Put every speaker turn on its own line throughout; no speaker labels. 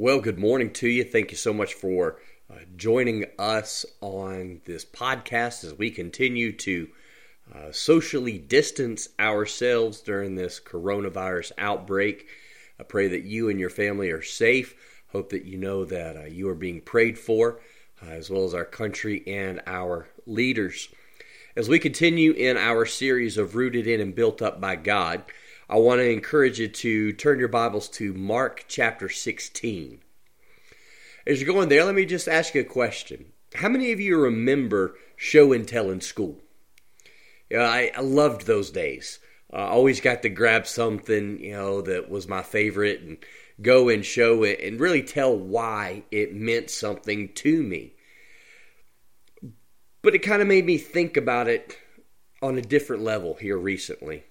Well, good morning to you. Thank you so much for uh, joining us on this podcast as we continue to uh, socially distance ourselves during this coronavirus outbreak. I pray that you and your family are safe. Hope that you know that uh, you are being prayed for, uh, as well as our country and our leaders. As we continue in our series of Rooted in and Built Up by God, I want to encourage you to turn your Bibles to Mark chapter 16. As you're going there, let me just ask you a question. How many of you remember show and tell in school? Yeah, I, I loved those days. I uh, always got to grab something, you know, that was my favorite and go and show it and really tell why it meant something to me. But it kind of made me think about it on a different level here recently.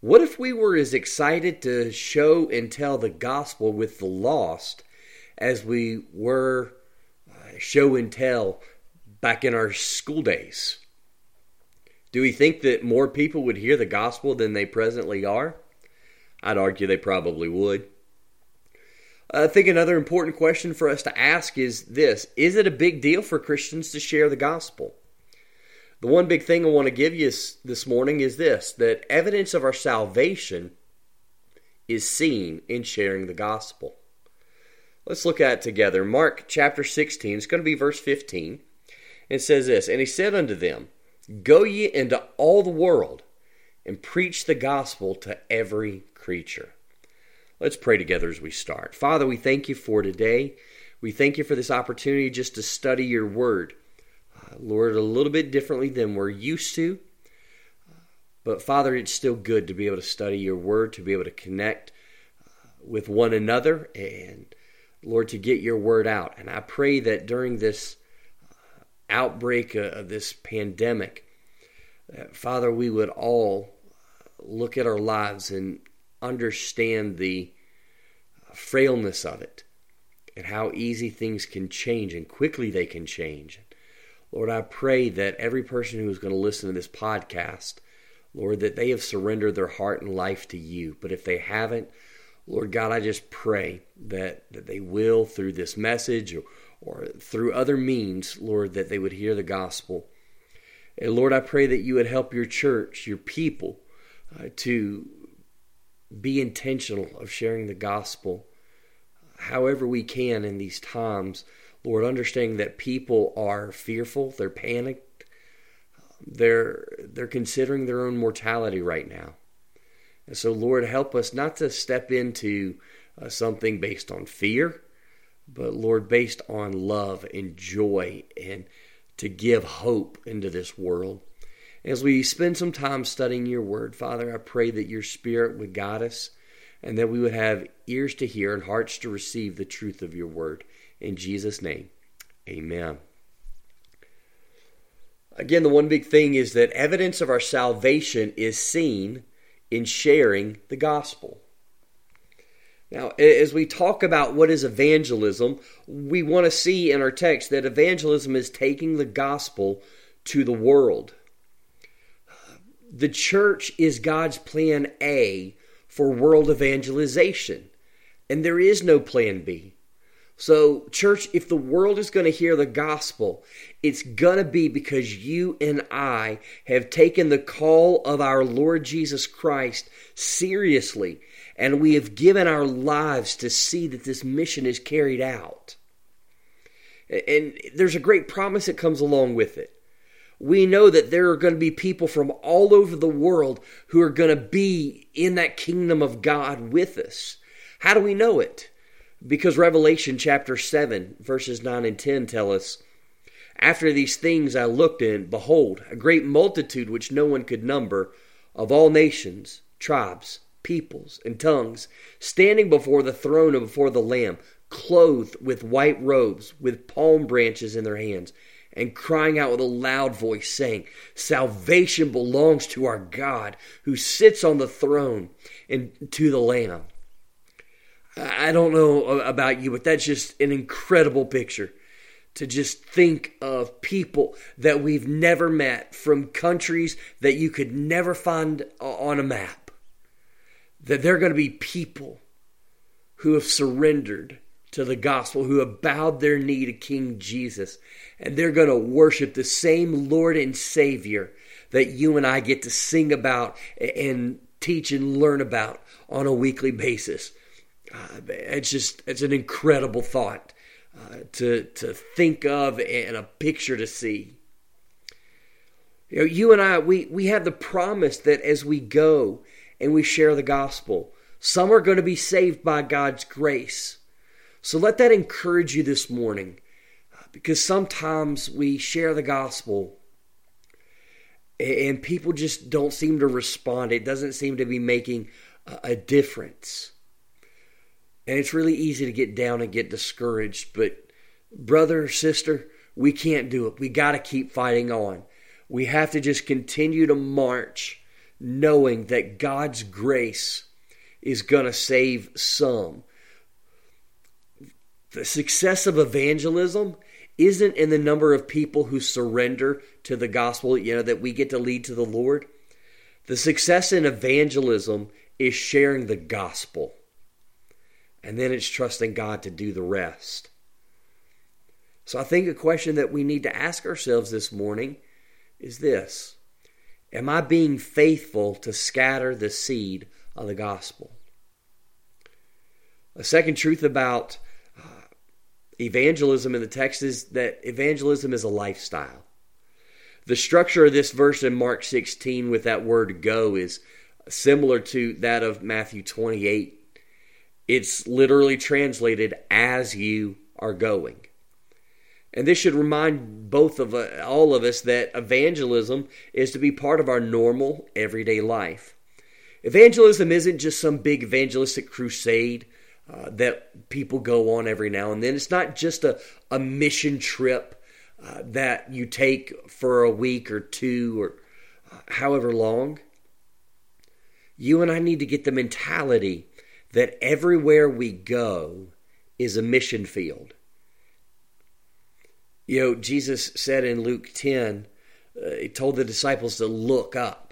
What if we were as excited to show and tell the gospel with the lost as we were uh, show and tell back in our school days? Do we think that more people would hear the gospel than they presently are? I'd argue they probably would. I think another important question for us to ask is this Is it a big deal for Christians to share the gospel? The one big thing I want to give you this morning is this that evidence of our salvation is seen in sharing the gospel. Let's look at it together. Mark chapter 16, it's going to be verse 15. It says this And he said unto them, Go ye into all the world and preach the gospel to every creature. Let's pray together as we start. Father, we thank you for today. We thank you for this opportunity just to study your word. Lord, a little bit differently than we're used to. But Father, it's still good to be able to study your word, to be able to connect uh, with one another, and Lord, to get your word out. And I pray that during this uh, outbreak of this pandemic, Father, we would all look at our lives and understand the frailness of it and how easy things can change and quickly they can change. Lord, I pray that every person who is going to listen to this podcast, Lord, that they have surrendered their heart and life to you. But if they haven't, Lord God, I just pray that, that they will, through this message or, or through other means, Lord, that they would hear the gospel. And Lord, I pray that you would help your church, your people, uh, to be intentional of sharing the gospel however we can in these times Lord, understanding that people are fearful, they're panicked, they're they're considering their own mortality right now. And so, Lord, help us not to step into uh, something based on fear, but Lord, based on love and joy and to give hope into this world. As we spend some time studying your word, Father, I pray that your spirit would guide us and that we would have ears to hear and hearts to receive the truth of your word. In Jesus' name, amen. Again, the one big thing is that evidence of our salvation is seen in sharing the gospel. Now, as we talk about what is evangelism, we want to see in our text that evangelism is taking the gospel to the world. The church is God's plan A for world evangelization, and there is no plan B. So, church, if the world is going to hear the gospel, it's going to be because you and I have taken the call of our Lord Jesus Christ seriously, and we have given our lives to see that this mission is carried out. And there's a great promise that comes along with it. We know that there are going to be people from all over the world who are going to be in that kingdom of God with us. How do we know it? Because Revelation chapter 7, verses 9 and 10 tell us, After these things I looked, and behold, a great multitude which no one could number, of all nations, tribes, peoples, and tongues, standing before the throne and before the Lamb, clothed with white robes, with palm branches in their hands, and crying out with a loud voice, saying, Salvation belongs to our God who sits on the throne and to the Lamb. I don't know about you, but that's just an incredible picture to just think of people that we've never met from countries that you could never find on a map. That they're going to be people who have surrendered to the gospel, who have bowed their knee to King Jesus, and they're going to worship the same Lord and Savior that you and I get to sing about and teach and learn about on a weekly basis. Uh, it's just it's an incredible thought uh, to to think of and a picture to see. You know, you and I we we have the promise that as we go and we share the gospel, some are going to be saved by God's grace. So let that encourage you this morning uh, because sometimes we share the gospel and people just don't seem to respond. It doesn't seem to be making a difference. And it's really easy to get down and get discouraged. But, brother, sister, we can't do it. We got to keep fighting on. We have to just continue to march, knowing that God's grace is going to save some. The success of evangelism isn't in the number of people who surrender to the gospel, you know, that we get to lead to the Lord. The success in evangelism is sharing the gospel. And then it's trusting God to do the rest. So I think a question that we need to ask ourselves this morning is this Am I being faithful to scatter the seed of the gospel? A second truth about uh, evangelism in the text is that evangelism is a lifestyle. The structure of this verse in Mark 16 with that word go is similar to that of Matthew 28. It's literally translated as you are going. And this should remind both of uh, all of us that evangelism is to be part of our normal everyday life. Evangelism isn't just some big evangelistic crusade uh, that people go on every now and then. It's not just a, a mission trip uh, that you take for a week or two or uh, however long. You and I need to get the mentality that everywhere we go is a mission field. You know, Jesus said in Luke 10, uh, he told the disciples to look up,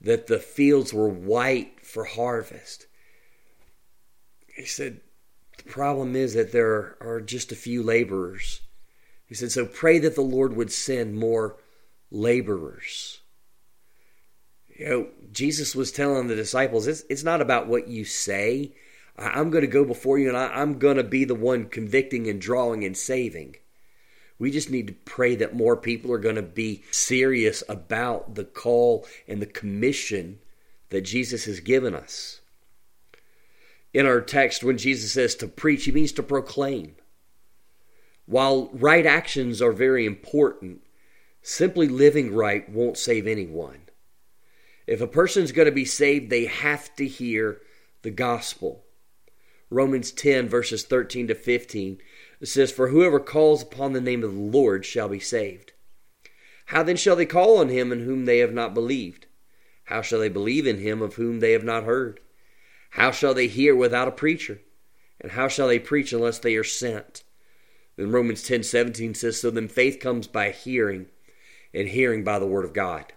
that the fields were white for harvest. He said, The problem is that there are just a few laborers. He said, So pray that the Lord would send more laborers. You know, Jesus was telling the disciples, it's, it's not about what you say. I'm going to go before you and I, I'm going to be the one convicting and drawing and saving. We just need to pray that more people are going to be serious about the call and the commission that Jesus has given us in our text when Jesus says to preach, he means to proclaim. While right actions are very important, simply living right won't save anyone. If a person's going to be saved, they have to hear the gospel. Romans 10, verses 13 to 15, says, For whoever calls upon the name of the Lord shall be saved. How then shall they call on him in whom they have not believed? How shall they believe in him of whom they have not heard? How shall they hear without a preacher? And how shall they preach unless they are sent? Then Romans 10 17 says, So then faith comes by hearing, and hearing by the word of God.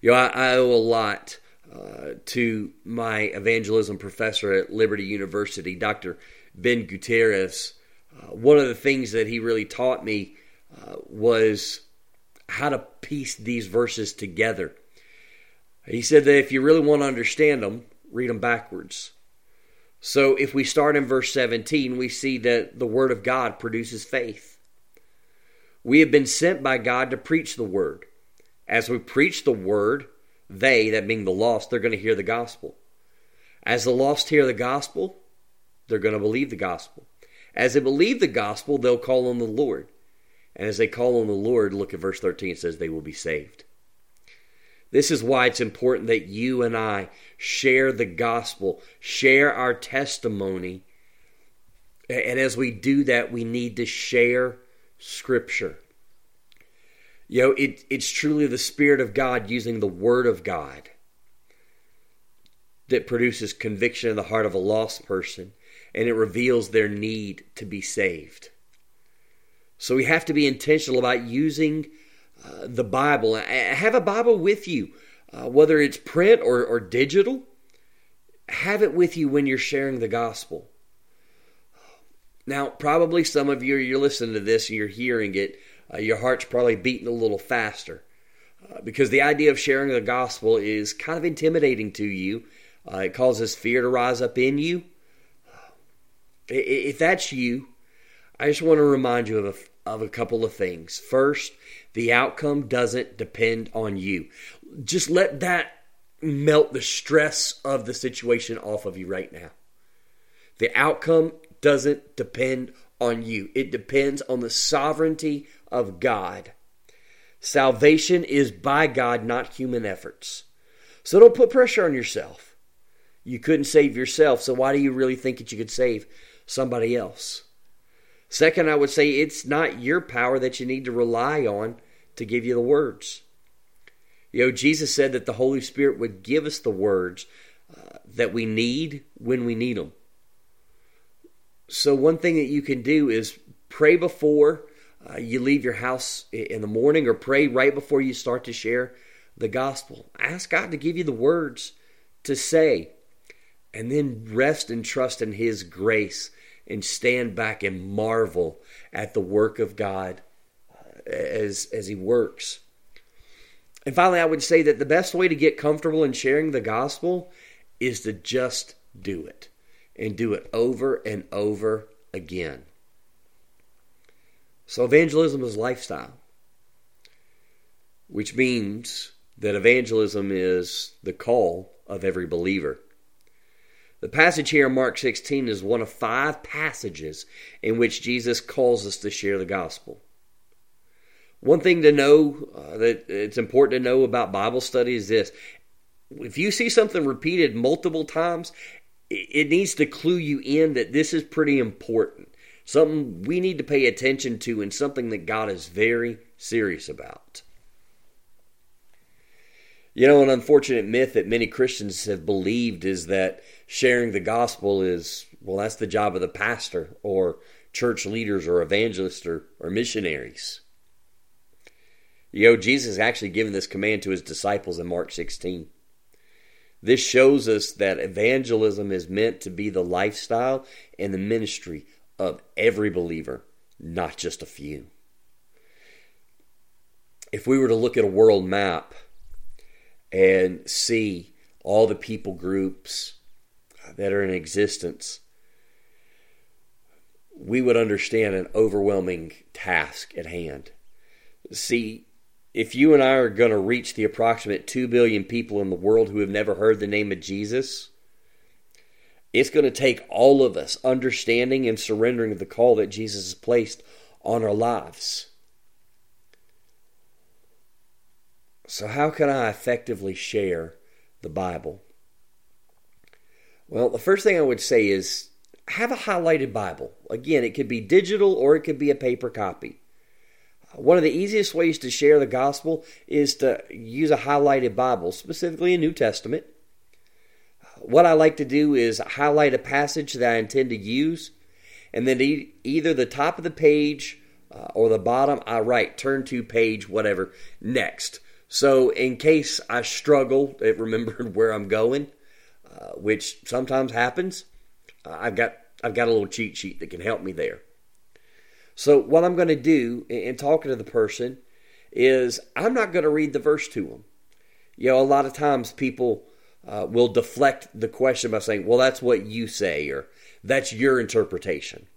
You know, I, I owe a lot uh, to my evangelism professor at Liberty University, Dr. Ben Gutierrez. Uh, one of the things that he really taught me uh, was how to piece these verses together. He said that if you really want to understand them, read them backwards. So if we start in verse 17, we see that the Word of God produces faith. We have been sent by God to preach the Word. As we preach the Word, they, that being the lost, they're going to hear the gospel. As the lost hear the gospel, they're going to believe the gospel. As they believe the gospel, they'll call on the Lord. And as they call on the Lord, look at verse 13, it says they will be saved. This is why it's important that you and I share the gospel, share our testimony. And as we do that, we need to share scripture. You know, it, it's truly the Spirit of God using the Word of God that produces conviction in the heart of a lost person and it reveals their need to be saved. So we have to be intentional about using uh, the Bible. Have a Bible with you, uh, whether it's print or, or digital. Have it with you when you're sharing the gospel. Now, probably some of you, you're listening to this and you're hearing it, uh, your heart's probably beating a little faster uh, because the idea of sharing the gospel is kind of intimidating to you. Uh, it causes fear to rise up in you. If that's you, I just want to remind you of a, of a couple of things. First, the outcome doesn't depend on you. Just let that melt the stress of the situation off of you right now. The outcome doesn't depend on you, it depends on the sovereignty of God. Salvation is by God, not human efforts. So don't put pressure on yourself. You couldn't save yourself, so why do you really think that you could save somebody else? Second, I would say it's not your power that you need to rely on to give you the words. You know, Jesus said that the Holy Spirit would give us the words uh, that we need when we need them. So, one thing that you can do is pray before uh, you leave your house in the morning or pray right before you start to share the gospel. Ask God to give you the words to say, and then rest and trust in His grace and stand back and marvel at the work of God uh, as, as He works. And finally, I would say that the best way to get comfortable in sharing the gospel is to just do it and do it over and over again. So, evangelism is lifestyle, which means that evangelism is the call of every believer. The passage here in Mark 16 is one of five passages in which Jesus calls us to share the gospel. One thing to know uh, that it's important to know about Bible study is this if you see something repeated multiple times, it needs to clue you in that this is pretty important. Something we need to pay attention to and something that God is very serious about. You know, an unfortunate myth that many Christians have believed is that sharing the gospel is, well, that's the job of the pastor or church leaders or evangelists or, or missionaries. You know, Jesus actually given this command to his disciples in Mark 16. This shows us that evangelism is meant to be the lifestyle and the ministry of every believer, not just a few. If we were to look at a world map and see all the people groups that are in existence, we would understand an overwhelming task at hand. See, if you and I are going to reach the approximate 2 billion people in the world who have never heard the name of Jesus, it's going to take all of us understanding and surrendering the call that Jesus has placed on our lives. So, how can I effectively share the Bible? Well, the first thing I would say is have a highlighted Bible. Again, it could be digital or it could be a paper copy. One of the easiest ways to share the gospel is to use a highlighted Bible, specifically a New Testament. What I like to do is highlight a passage that I intend to use, and then either the top of the page uh, or the bottom, I write turn to page whatever next. So, in case I struggle at remembering where I'm going, uh, which sometimes happens, uh, I've got I've got a little cheat sheet that can help me there. So, what I'm going to do in talking to the person is I'm not going to read the verse to them. You know, a lot of times people uh, will deflect the question by saying, well, that's what you say, or that's your interpretation.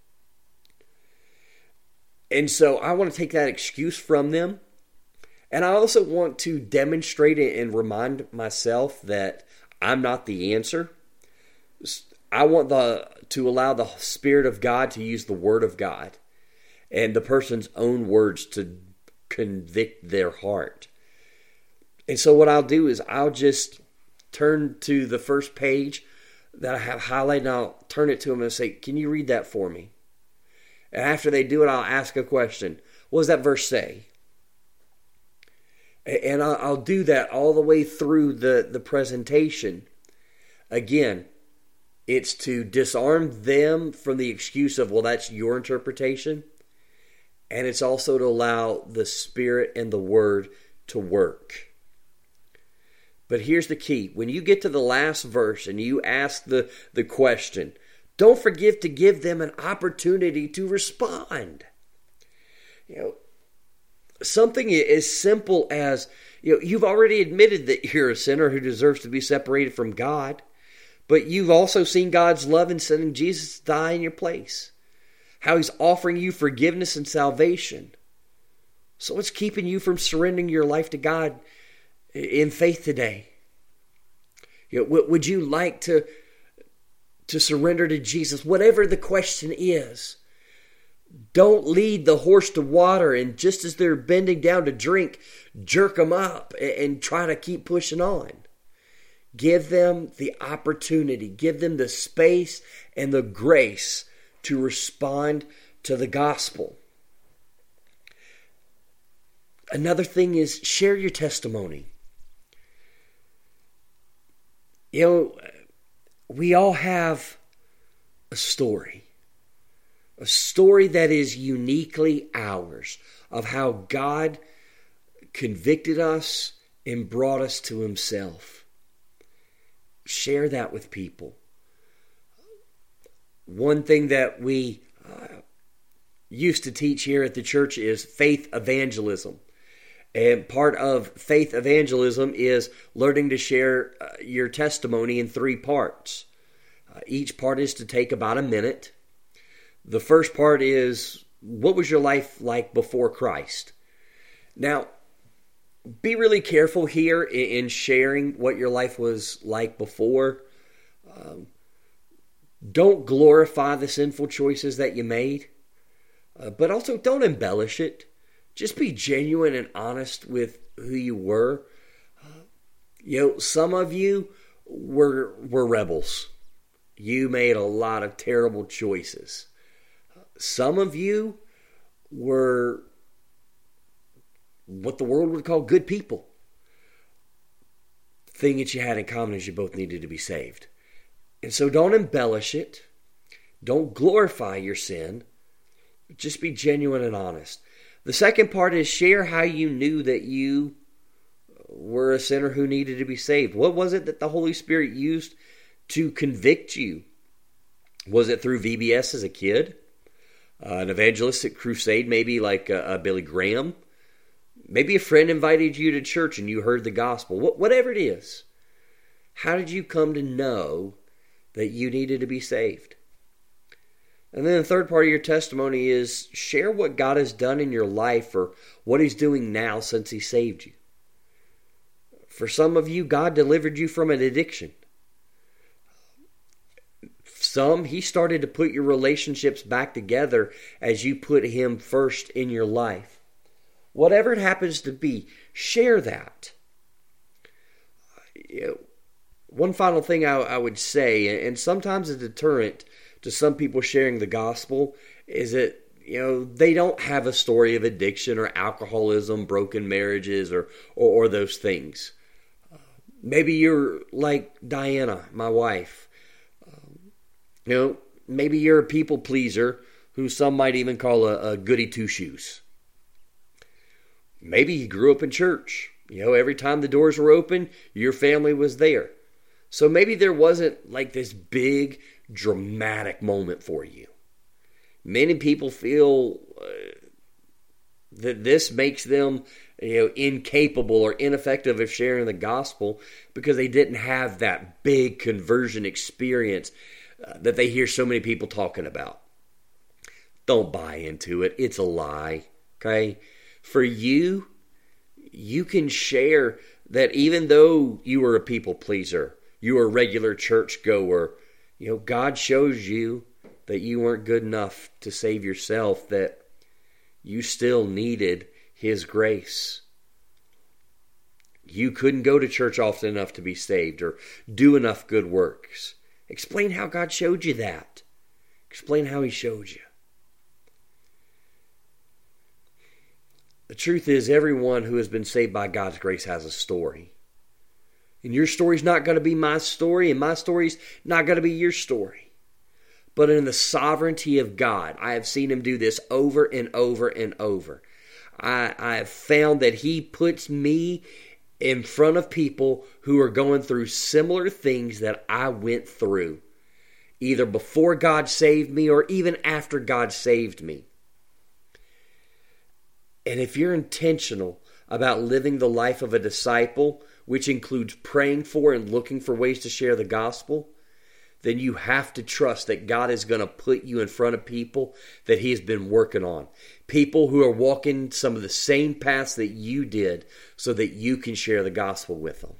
And so I want to take that excuse from them. And I also want to demonstrate it and remind myself that I'm not the answer. I want the to allow the Spirit of God to use the Word of God and the person's own words to convict their heart. And so, what I'll do is I'll just turn to the first page that I have highlighted and I'll turn it to them and say, Can you read that for me? And after they do it, I'll ask a question What does that verse say? And I'll do that all the way through the, the presentation. Again, it's to disarm them from the excuse of, well, that's your interpretation and it's also to allow the Spirit and the Word to work. But here's the key when you get to the last verse and you ask the, the question, don't forget to give them an opportunity to respond. You know, something as simple as you know, you've already admitted that you're a sinner who deserves to be separated from God, but you've also seen God's love in sending Jesus to die in your place. How he's offering you forgiveness and salvation. So what's keeping you from surrendering your life to God in faith today? You know, would you like to to surrender to Jesus? Whatever the question is, don't lead the horse to water and just as they're bending down to drink, jerk them up and try to keep pushing on. Give them the opportunity, give them the space and the grace to respond to the gospel. Another thing is share your testimony. You know, we all have a story a story that is uniquely ours of how God convicted us and brought us to Himself. Share that with people. One thing that we uh, used to teach here at the church is faith evangelism. And part of faith evangelism is learning to share uh, your testimony in three parts. Uh, each part is to take about a minute the first part is what was your life like before Christ? Now, be really careful here in sharing what your life was like before. Um, don't glorify the sinful choices that you made, uh, but also don't embellish it. Just be genuine and honest with who you were. Uh, you know, some of you were were rebels. You made a lot of terrible choices. Some of you were what the world would call good people. Thing that you had in common is you both needed to be saved. And so don't embellish it. Don't glorify your sin. Just be genuine and honest. The second part is share how you knew that you were a sinner who needed to be saved. What was it that the Holy Spirit used to convict you? Was it through VBS as a kid? uh, an evangelistic crusade, maybe like a, a Billy Graham. Maybe a friend invited you to church and you heard the gospel. Wh- whatever it is, how did you come to know that you needed to be saved? And then the third part of your testimony is share what God has done in your life or what He's doing now since He saved you. For some of you, God delivered you from an addiction. Some, he started to put your relationships back together as you put him first in your life. Whatever it happens to be, share that. One final thing I, I would say, and sometimes a deterrent to some people sharing the gospel, is that you know they don't have a story of addiction or alcoholism, broken marriages, or or, or those things. Maybe you're like Diana, my wife. You know, maybe you're a people pleaser who some might even call a, a goody two shoes. Maybe you grew up in church. You know, every time the doors were open, your family was there. So maybe there wasn't like this big dramatic moment for you. Many people feel uh, that this makes them you know incapable or ineffective of sharing the gospel because they didn't have that big conversion experience that they hear so many people talking about. Don't buy into it. It's a lie. Okay? For you, you can share that even though you were a people pleaser, you were a regular church goer, you know, God shows you that you weren't good enough to save yourself, that you still needed His grace. You couldn't go to church often enough to be saved or do enough good works. Explain how God showed you that. Explain how He showed you. The truth is, everyone who has been saved by God's grace has a story. And your story's not going to be my story, and my story's not going to be your story. But in the sovereignty of God, I have seen Him do this over and over and over. I, I have found that He puts me in front of people who are going through similar things that I went through. either before God saved me or even after God saved me. And if you're intentional about living the life of a disciple, which includes praying for and looking for ways to share the gospel, then you have to trust that God is going to put you in front of people that He has been working on. People who are walking some of the same paths that you did so that you can share the gospel with them.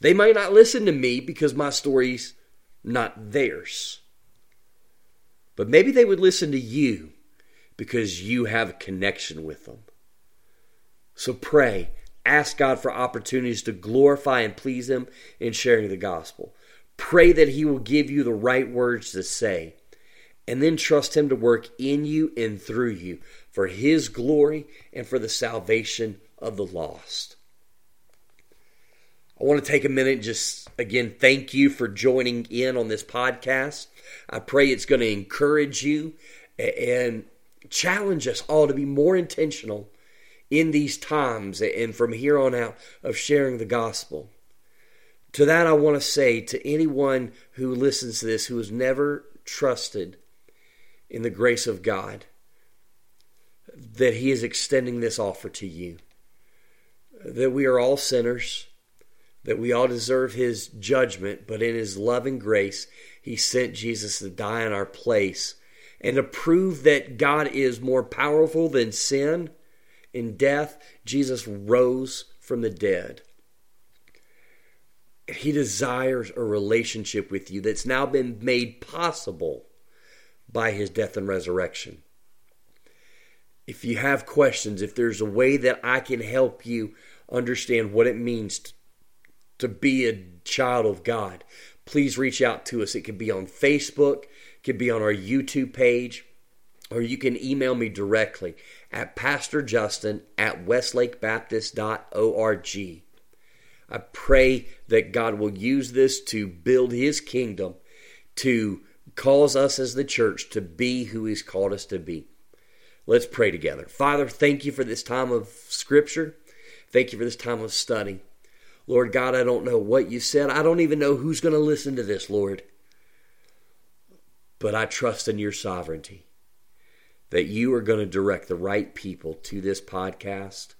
They might not listen to me because my story's not theirs. But maybe they would listen to you because you have a connection with them. So pray, ask God for opportunities to glorify and please Him in sharing the gospel. Pray that He will give you the right words to say, and then trust Him to work in you and through you for His glory and for the salvation of the lost. I want to take a minute and just again thank you for joining in on this podcast. I pray it's going to encourage you and challenge us all to be more intentional in these times and from here on out of sharing the gospel. To that, I want to say to anyone who listens to this who has never trusted in the grace of God, that He is extending this offer to you. That we are all sinners, that we all deserve His judgment, but in His loving grace, He sent Jesus to die in our place and to prove that God is more powerful than sin and death. Jesus rose from the dead. He desires a relationship with you that's now been made possible by his death and resurrection. If you have questions, if there's a way that I can help you understand what it means to, be a child of God, please reach out to us. It could be on Facebook, it could be on our YouTube page, or you can email me directly at pastorjustin at westlakebaptist.org. I pray that God will use this to build His kingdom, to cause us as the church to be who He's called us to be. Let's pray together. Father, thank you for this time of Scripture. Thank you for this time of study. Lord God, I don't know what you said. I don't even know who's going to listen to this, Lord. But I trust in your sovereignty that you are going to direct the right people to this podcast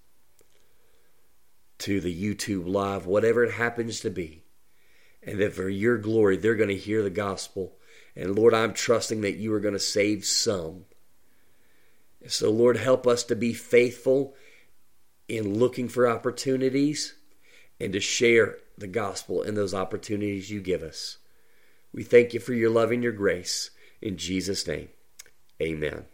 to the YouTube live, whatever it happens to be. And that for your glory, they're going to hear the gospel. And Lord, I'm trusting that you are going to save some. So, Lord, help us to be faithful in looking for opportunities and to share the gospel in those opportunities you give us. We thank you for your love and your grace. In Jesus' name, amen.